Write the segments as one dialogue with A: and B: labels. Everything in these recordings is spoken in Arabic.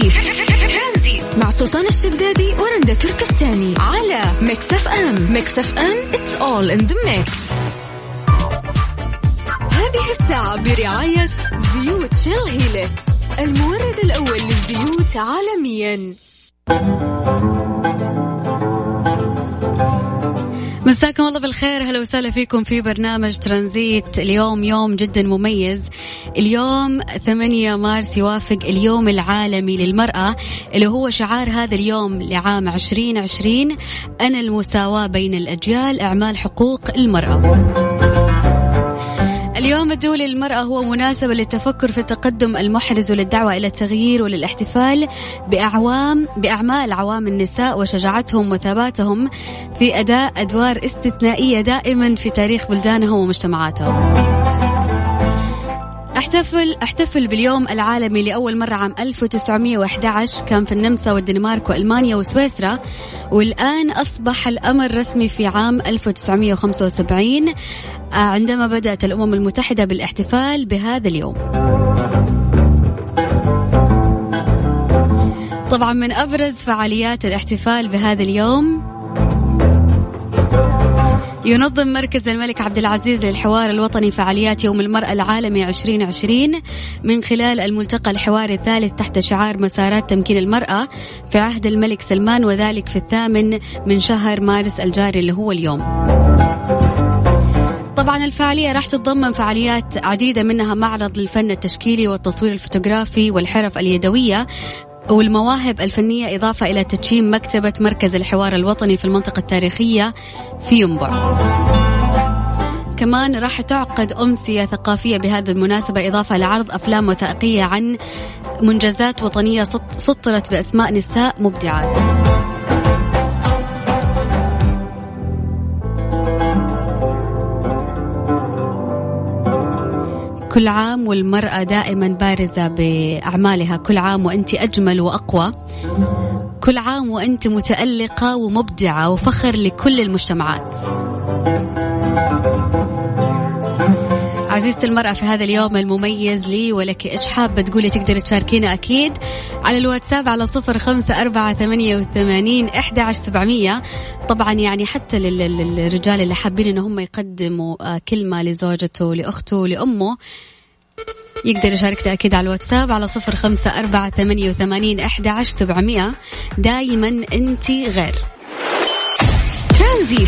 A: ترانزيت مع سلطان الشدادي ورندا تركستاني على Mix FM Mix FM it's all in the mix. هذه الساعة برعاية زيوت Shell Helix المورد الأول للزيوت عالميا.
B: مساكم الله بالخير. هلا وسهلا فيكم في برنامج ترانزيت. اليوم يوم جدا مميز. اليوم 8 مارس يوافق اليوم العالمي للمرأة اللي هو شعار هذا اليوم لعام 2020 أنا المساواة بين الأجيال أعمال حقوق المرأة. اليوم الدولي للمرأة هو مناسبة للتفكر في التقدم المحرز وللدعوة إلى التغيير وللاحتفال بأعوام بأعمال عوام النساء وشجاعتهم وثباتهم في أداء أدوار استثنائية دائما في تاريخ بلدانهم ومجتمعاتهم. احتفل أحتفل باليوم العالمي لأول مرة عام 1911 كان في النمسا والدنمارك وألمانيا وسويسرا. والآن أصبح الأمر رسمي في عام 1975 عندما بدأت الأمم المتحدة بالاحتفال بهذا اليوم. طبعا من أبرز فعاليات الاحتفال بهذا اليوم ينظم مركز الملك عبد العزيز للحوار الوطني فعاليات يوم المرأة العالمي 2020 من خلال الملتقى الحواري الثالث تحت شعار مسارات تمكين المرأة في عهد الملك سلمان وذلك في الثامن من شهر مارس الجاري اللي هو اليوم. طبعا الفعالية راح تتضمن فعاليات عديدة منها معرض للفن التشكيلي والتصوير الفوتوغرافي والحرف اليدوية والمواهب الفنية إضافة إلى تدشين مكتبة مركز الحوار الوطني في المنطقة التاريخية في ينبع. كمان راح تعقد أمسية ثقافية بهذه المناسبة إضافة لعرض أفلام وثائقية عن منجزات وطنية سطرت بأسماء نساء مبدعات. كل عام والمرأة دائما بارزة بأعمالها. كل عام وأنت أجمل وأقوى. كل عام وأنت متألقة ومبدعة وفخر لكل المجتمعات. عزيزتي المرأة في هذا اليوم المميز لي ولك إيش حابة تقولي تقدري تشاركينا أكيد على الواتساب على صفر خمسة أربعة ثمانية وثمانين إحدى عشر سبعمية. طبعا يعني حتى للرجال اللي حابين إن هم يقدموا آه، كلمة لزوجته لأخته لأمه يقدر يشاركنا أكيد على الواتساب على صفر خمسة أربعة ثمانية وثمانين إحدى عشر سبعمية. دايما أنت غير.
A: ترانزيت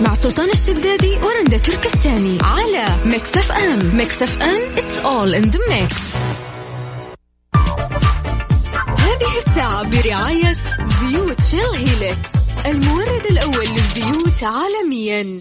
A: مع سلطان الشدادي ورندا تركستاني على Mix FM. Mix FM it's all in the mix. هذه الساعة برعاية زيوت Shell Helix المورد الأول للزيوت عالميا.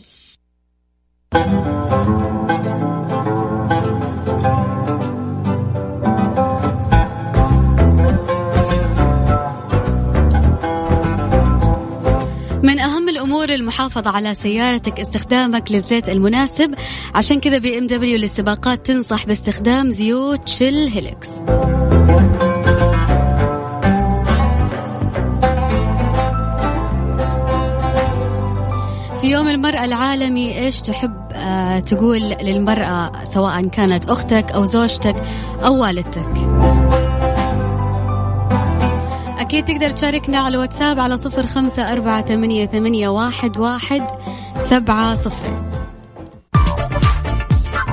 B: من أهم الأمور المحافظة على سيارتك استخدامك للزيت المناسب. عشان كذا BMW للسباقات تنصح باستخدام زيوت Shell Helix في يوم المرأة العالمي إيش تحب آه تقول للمرأة سواء كانت أختك أو زوجتك أو والدتك؟ أكيد تقدر تشاركنا على الواتساب على صفر خمسة أربعة ثمانية, ثمانية واحد, واحد سبعة صفر.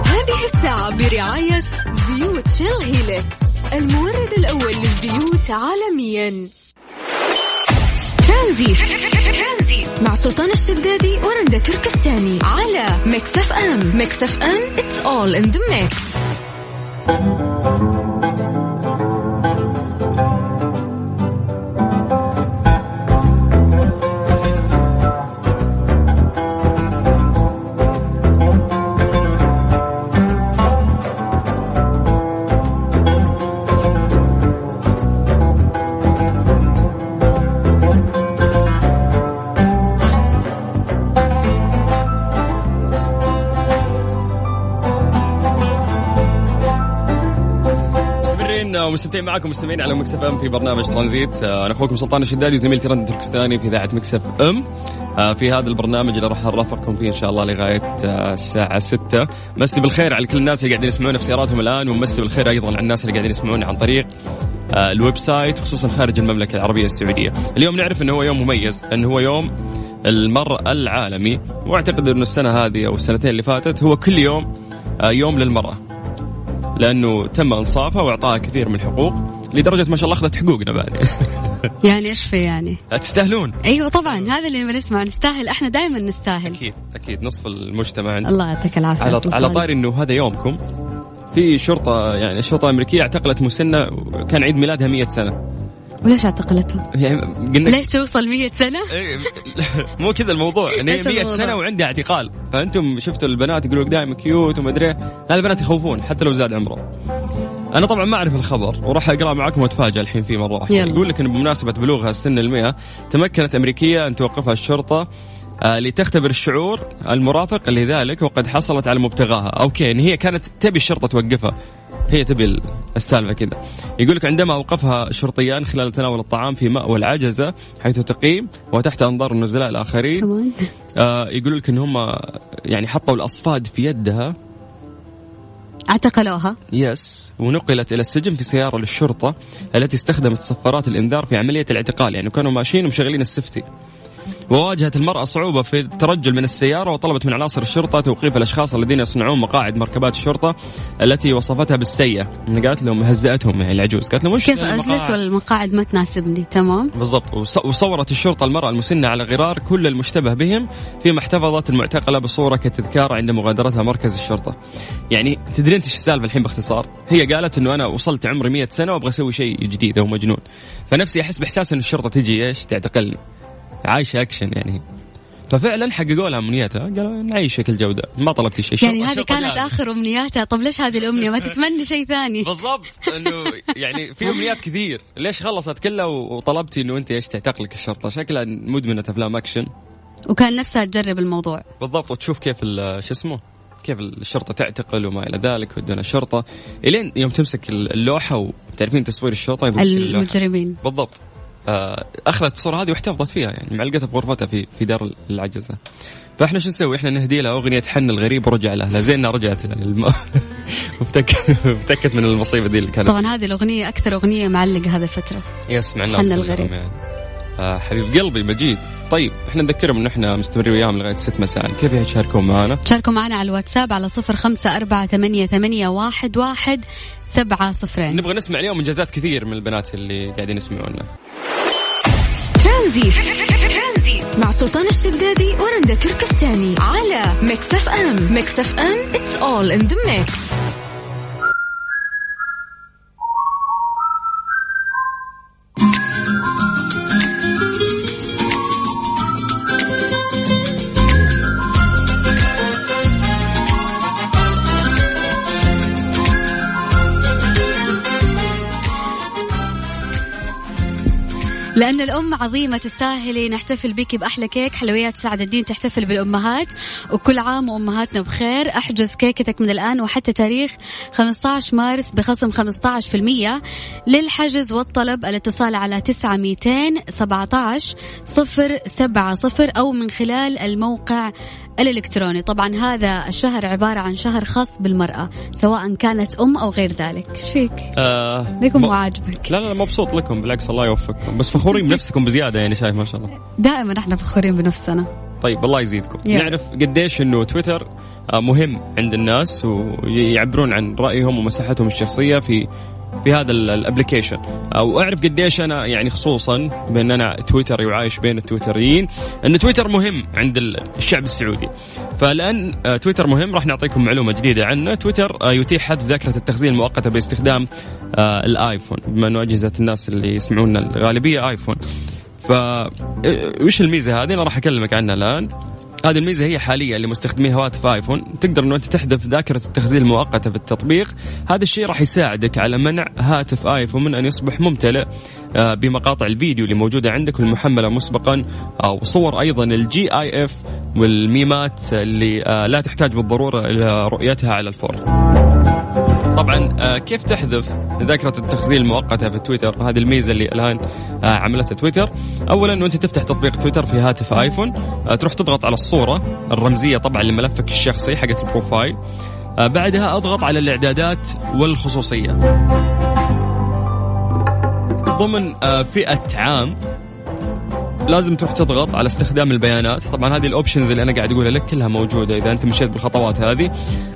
A: هذه الساعة برعاية زيوت Shell Helix المورد الأول للزيوت عالميا. ترانزيت مع سلطان الشدادي ورندا تركستاني على Mix FM. Mix FM it's all in the mix.
C: ومستمتعين معكم مستمعين على Mix FM في برنامج ترانزيت. آه، أنا أخوكم سلطان الشدادي وزميلتي رند تركستاني في إذاعة Mix FM. آه، في هذا البرنامج اللي راح نرافقكم فيه إن شاء الله لغاية آه، الساعة 6 مسي بالخير على كل الناس اللي قاعدين يسمعونا في سياراتهم الآن ومسي بالخير أيضا على الناس اللي قاعدين يسمعونا عن طريق ال website خصوصا خارج المملكة العربية السعودية. اليوم نعرف أنه هو يوم مميز لأنه هو يوم المرأة العالمي. وأعتقد أنه السنة هذه أو السنتين اللي فاتت هو كل يوم يوم للمرأة. لأنه تم إنصافها وإعطائها كثير من الحقوق لدرجة ما شاء الله أخذت حقوقنا بعد.
B: يعني إيش في يعني؟
C: تستاهلون.
B: أيوه طبعا هذا اللي بنسمع نستاهل إحنا دائما نستاهل.
C: أكيد أكيد نصف المجتمع. عندنا
B: الله يعطيك العافية
C: على على طاري إنه هذا يومكم في شرطة يعني الشرطه الامريكيه أعتقلت مسنة كان عيد ميلادها 100 سنة.
B: وليش اعتقلتها؟
C: يعني قلنا
B: ليش توصل 100 سنة؟
C: إيه، مو كذا الموضوع
B: إيش
C: 100
B: الموضوع؟
C: سنة وعندها اعتقال فأنتم شفتوا البنات يقولوا دائما كيوت وما إيه. لا البنات يخوفون حتى لو زاد عمره أنا طبعا ما أعرف الخبر وراح أقرأ معكم واتفاجئ الحين فيه مرة واحدة
B: يلا.
C: يقول لك إن بمناسبة بلوغها السن المئة تمكنت أمريكية أن توقفها الشرطة آه، لتختبر الشعور المرافق لذلك وقد حصلت على مبتغاها أوكي إن هي كانت تبي الشرطة توقفها هي تبي ال- السالفة كذا. يقول لك عندما أوقفها شرطيان خلال تناول الطعام في مأوى العجزة حيث تقيم وتحت أنظار النزلاء الآخرين
B: كمان.
C: آه يقولوا لك إن هم يعني حطوا الأصفاد في يدها.
B: اعتقلوها.
C: يس ونقلت إلى السجن في سيارة للشرطة التي استخدمت صفارات الإنذار في عملية الاعتقال. يعني كانوا ماشيين ومشغلين السفتي وواجهت المرأة صعوبة في الترجل من السيارة وطلبت من عناصر الشرطة توقيف الأشخاص الذين يصنعون مقاعد مركبات الشرطة التي وصفتها بالسيئة. قالت لهم هزأتهم يعني العجوز. قالت لهم وش
B: كيف؟ أجلس والمقاعد ما تناسبني؟ تمام.
C: بالضبط. وص- وصورت الشرطة المرأة المسنة على غرار كل المشتبه بهم فيما احتفظت المعتقلة بصورة كتذكار عند مغادرتها مركز الشرطة. يعني تدرين إيش السالفة الحين باختصار؟ هي قالت إنه أنا وصلت عمري 100 سنة وأبغى أسوي شيء جديد أو مجنون. فنفسي أحس بإحساس إن الشرطة تجي إيش؟ تعتقلني. عايشة اكشن يعني. ففعلا حققوا لها امنيتها قالوا نعيشك الجودة. ما طلبت شيء.
B: يعني هذه كانت
C: جاهزة.
B: آخر أمنياتها. طب ليش هذه الأمنية؟ ما تتمنى شيء ثاني.
C: بالضبط. إنه يعني في أمنيات كثير. ليش خلصت كلها وطلبتي إنه أنت إيش تعتقلك الشرطة؟ شكلها مدمنة أفلام اكشن
B: وكان نفسها تجرب الموضوع.
C: بالضبط. وتشوف كيف شو اسمه؟ كيف الشرطة تعتقل وما إلى ذلك ودون الشرطة. إلين يوم تمسك اللوحة وتعرفين تصوير اللوحة.
B: المجرمين.
C: بالضبط. أخذت الصورة هذه واحتفظت فيها يعني معلقتها في غرفتها في في دار العجزة فإحنا شو نسوي؟ إحنا نهدي لها أغنية حن الغريب ورجع لها زين انها رجعت يعني الم... افتكت من المصيبة دي اللي كانت
B: طبعا هذه الأغنية أكثر أغنية معلقة هذه الفترة
C: يس مع الناس
B: حن الغريب.
C: يعني. آه حبيب قلبي مجيد طيب إحنا نذكرهم انه إحنا مستمرين وياهم لغاية 6 مساء كيف يشاركون معنا؟
B: شاركوا معنا على الواتساب على صفر خمسة أربعة ثمانية, ثمانية واحد, واحد سبعة صفرين.
C: نبغى نسمع اليوم إنجازات كثير من البنات اللي قاعدين يسمعونا.
A: ترانزيت. مع سلطان الشدادي ورندا تركستاني على Mix FM. Mix FM it's all in the mix.
B: لأن الأم عظيمة تستاهلي نحتفل بك بأحلى كيك. حلويات سعد الدين تحتفل بالأمهات. وكل عام وأمهاتنا بخير. أحجز كيكتك من الآن وحتى تاريخ 15 مارس بخصم 15% للحجز والطلب. الاتصال على 9217 070 أو من خلال الموقع الإلكتروني. طبعا هذا الشهر عبارة عن شهر خاص بالمرأة سواء كانت أم أو غير ذلك. إيش فيك؟
C: آه
B: ليكم
C: م-
B: مو عاجبك
C: لا لا مبسوط لكم بالعكس الله يوفقكم. بس فخورين بنفسكم بزيادة يعني شايف ما شاء الله.
B: دائما إحنا فخورين بنفسنا.
C: طيب الله يزيدكم.
B: يا.
C: نعرف قديش إنه تويتر آه، مهم عند الناس ويعبرون عن رأيهم ومساحتهم الشخصية في في هذا ال application أو أعرف قديش أنا يعني خصوصا بأن أنا تويتري وعايش بين التويتريين أن تويتر مهم عند ال- الشعب السعودي. فلان آه، تويتر مهم راح نعطيكم معلومة جديدة عنه. تويتر آه، يتيح حذف ذاكرة التخزين المؤقته باستخدام آه، الآيفون. بما أنه أجهزة الناس اللي يسمعونا الغالبية آيفون. ف وش الميزة هذه؟ أنا راح أكلمك عنها الآن. هذه الميزة هي حاليا لمستخدمي هواتف آيفون. تقدر إنه أنت تحذف ذاكرة التخزين المؤقتة في التطبيق. هذا الشيء راح يساعدك على منع هاتف آيفون من أن يصبح ممتلئ آه، بمقاطع الفيديو اللي موجودة عندك والمحمله مسبقا أو صور أيضا ال GIF والميمات اللي آه، لا تحتاج بالضرورة إلى رؤيتها على الفور. طبعا آه، كيف تحذف ذاكرة التخزين المؤقتة في تويتر؟ هذه الميزة اللي الآن آه، عملتها تويتر. أولا أنه أنت تفتح تطبيق تويتر في هاتف آيفون آه، تروح تضغط على الصورة الرمزية طبعا لملفك الشخصي حقت ال profile. بعدها أضغط على الإعدادات والخصوصية. ضمن فئة عام لازم تروح تضغط على استخدام البيانات. طبعا هذه ال options اللي أنا قاعد أقولها لك كلها موجودة إذا أنت مشيت بالخطوات هذه.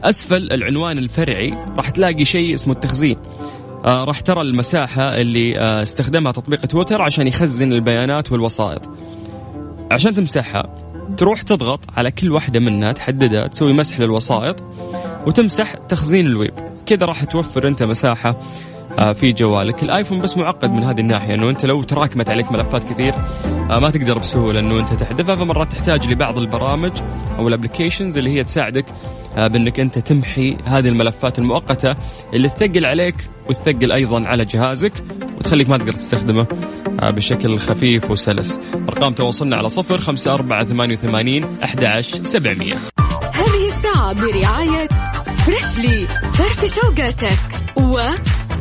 C: أسفل العنوان الفرعي. راح تلاقي شيء اسمه التخزين. آه راح ترى المساحة اللي آه استخدمها تطبيق تويتر عشان يخزن البيانات والوسائط. عشان تمسحها تروح تضغط على كل واحدة منها تحددها تسوي مسح للوسائط وتمسح تخزين الويب. كذا راح توفر أنت مساحة. في جوالك. الآيفون بس معقد من هذه الناحية إنه أنت لو تراكمت عليك ملفات كثير آه، ما تقدر بسهولة إنه أنت تحذفها فمرات تحتاج لبعض البرامج أو ال applications اللي هي تساعدك آه، بإنك أنت تمحي هذه الملفات المؤقتة اللي تثقل عليك وتثقل أيضا على جهازك وتخليك ما تقدر تستخدمه بشكل خفيف وسلس. أرقام تواصلنا على صفر خمسة أربعة ثمانية وثمانين أحد سبعمية.
A: هذه الساعة برعاية فريشلي فريش أوقاتك و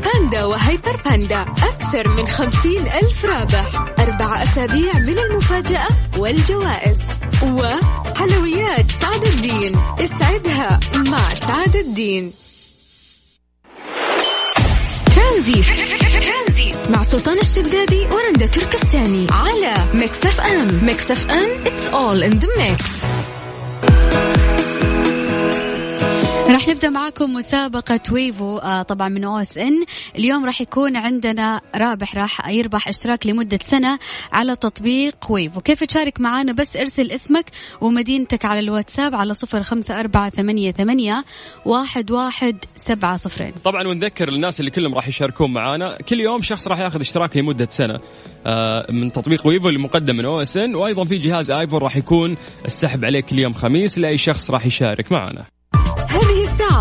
A: باندا وهيبر باندا. أكثر من خمسين ألف رابح. أربع أسابيع من المفاجأة والجوائز. وحلويات سعد الدين. اسعدها مع سعد الدين. ترانزيت. مع سلطان الشدادي ورندا تركستاني. على ميكس أف أم. ميكس أف أم. It's all in the mix.
B: راح نبدأ معاكم مسابقة ويفو آه طبعا من أو إس إن. اليوم راح يكون عندنا رابح راح يربح اشتراك لمدة سنة على تطبيق ويفو. كيف تشارك معنا بس ارسل اسمك ومدينتك على الواتساب على صفر خمسة أربعة ثمانية, ثمانية واحد, واحد سبعة صفرين.
C: طبعا ونذكر الناس اللي كلهم راح يشاركون معنا كل يوم شخص راح ياخذ اشتراك لمدة سنة آه من تطبيق ويفو اللي مقدم من أو إس إن. وأيضا في جهاز آيفون راح يكون السحب عليه كل يوم خميس لأي شخص راح يشارك معنا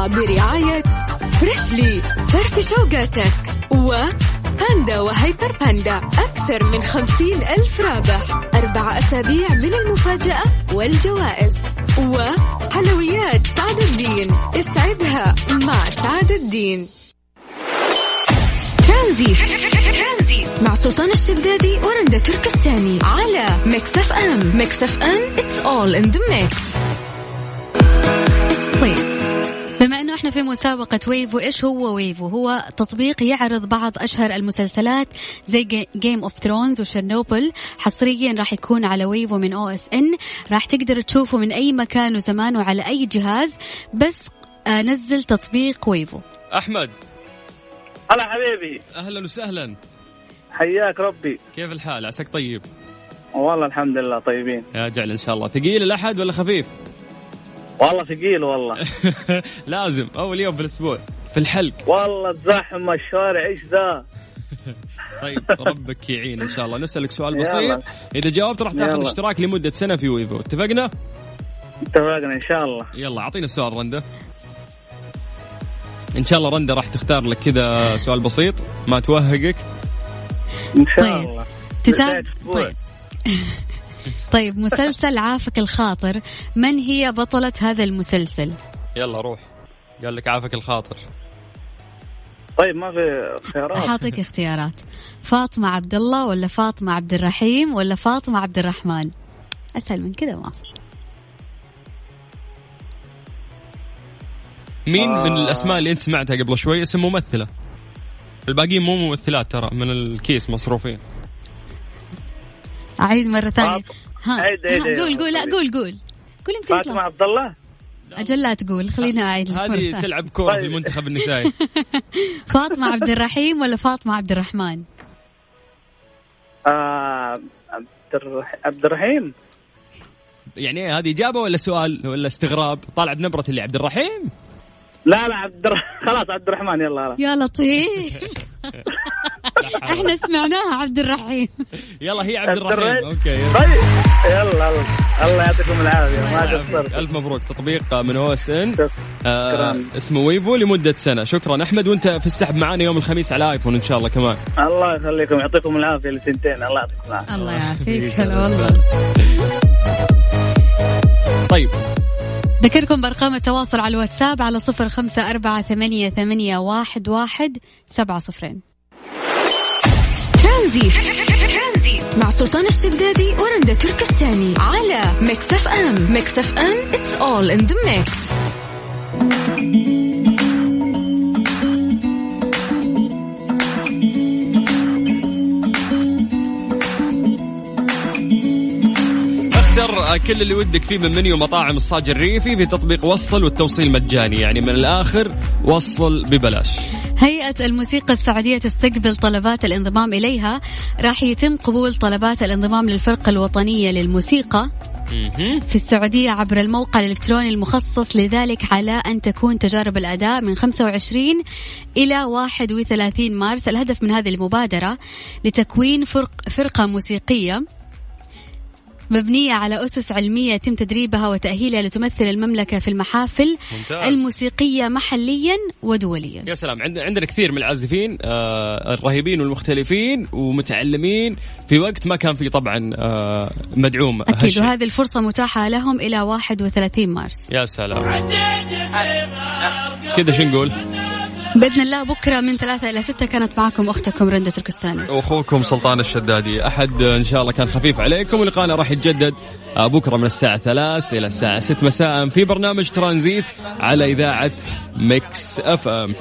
A: برعاية فريشلي فريش أوقاتك وباندا وهيبر باندا أكثر من خمسين ألف رابح. أربع أسابيع من المفاجأة والجوائز. وحلويات سعد الدين. اسعدها مع سعد الدين. ترانزيت. مع سلطان الشدادي ورندا تركستاني. على ميكس اف ام ميكس اف ام it's all in the mix.
B: طيب. انه إحنا في مسابقة ويفو. إيش هو ويفو؟ هو تطبيق يعرض بعض أشهر المسلسلات زي جيم اوف ثرونز وشرنوبل حصريا راح يكون على ويفو من أو إس إن. راح تقدر تشوفه من أي مكان وزمان وعلى أي جهاز. بس آه، نزل تطبيق ويفو.
C: أحمد.
D: هلا حبيبي.
C: أهلا وسهلا.
D: حياك ربي.
C: كيف الحال؟ عساك طيب؟
D: والله الحمد لله طيبين.
C: يا جعل إن شاء الله. ثقيل الأحد ولا خفيف؟
D: والله ثقيل والله.
C: لازم أول يوم في الأسبوع في الحلق.
D: والله تزحم الشوارع إيش ذا؟
C: طيب ربك يعين إن شاء الله. نسألك سؤال بسيط. إذا جاوبت راح تاخذ يلا. اشتراك لمدة سنة في ويفو. اتفقنا؟
D: اتفقنا إن شاء الله.
C: يلا أعطينا السؤال رنده إن شاء الله رنده راح تختار لك كذا سؤال بسيط ما توهقك.
D: إن شاء طيب. الله.
B: تتابع طيب. طيب مسلسل عافك الخاطر من هي بطلة هذا المسلسل؟
C: يلا روح. قال لك عافك الخاطر.
D: طيب ما في اختيارات؟
B: حاعطيك اختيارات. فاطمة عبد الله ولا فاطمة عبد الرحيم ولا فاطمة عبد الرحمن؟ أسهل من كذا ما في.
C: مين آه. من الأسماء اللي أنت سمعتها قبل شوي؟ اسم ممثلة. الباقيين مو ممثلات ترى من الكيس مصروفين.
B: أعيد مرة ثانية. ها, ها قول قول لا قول قول. قول
D: يمكن فاطمة عبد الله
B: أجل لا تقول خلينا أعيد
C: هذه تلعب كورة في طيب. المنتخب النسائي.
B: فاطمة عبد الرحيم ولا فاطمة عبد الرحمن؟
D: آه عبد الرحيم.
C: يعني هذه إجابة ولا سؤال ولا استغراب؟ طالع بنبرة اللي عبد الرحيم؟
D: لا لا عبد خلاص عبد الرحمن يلا.
B: يا لطيف. إحنا سمعناها عبد الرحيم.
C: يلا هي عبد الرحيم. okay
D: يلا. طيب. يلا الله يعطيكم العافية. ما قصرت
C: ألف مبروك. تطبيق من أو اس ان آه اسمه ويفو لمدة سنة. شكرا. أحمد وأنت في السحب معنا يوم الخميس على آيفون إن شاء الله كمان.
D: الله يخليكم. يعطيكم العافية لسنتين. الله يعطيكم العافية.
B: الله يعافيك. هلا والله.
C: طيب.
B: ذكركم بأرقام التواصل على الواتساب على صفر خمسة أربعة ثمانية, ثمانية واحد, واحد سبعة صفرين.
A: ترانزيت مع سلطان الشدادي ورندا تركستاني على ميكس اف ام. ميكس اف ام it's all in the mix
C: أختر كل اللي ودك فيه من منيو مطاعم الصاج الريفي في تطبيق وصل والتوصيل مجاني. يعني من الآخر وصل ببلاش.
B: هيئة الموسيقى السعودية تستقبل طلبات الانضمام إليها. راح يتم قبول طلبات الانضمام للفرقة الوطنية للموسيقى. في السعودية عبر الموقع الإلكتروني المخصص لذلك على أن تكون تجارب الأداء من 25 إلى 31 مارس. الهدف من هذه المبادرة لتكوين فرق فرقة موسيقية. مبنية على أسس علمية يتم تدريبها وتأهيلها لتمثل المملكة في المحافل
C: ممتاز.
B: الموسيقية محليا ودوليا.
C: يا سلام. عند- عندنا كثير من العازفين آه، الرهيبين والمختلفين ومتعلمين. في وقت ما كان في طبعا آه، مدعوم
B: أكيد
C: هالشيء.
B: وهذه الفرصة متاحة لهم إلى 31 مارس.
C: يا سلام. كذا شو نقول؟
B: بإذن الله بكرة من ثلاثة إلى ستة كانت معكم أختكم رندة الكستاني
C: واخوكم سلطان الشدادي. أحد إن شاء الله كان خفيف عليكم ولقانا راح يتجدد آه، بكرة من الساعة 3 إلى الساعة 6 مساء في برنامج ترانزيت على إذاعة ميكس أف أم.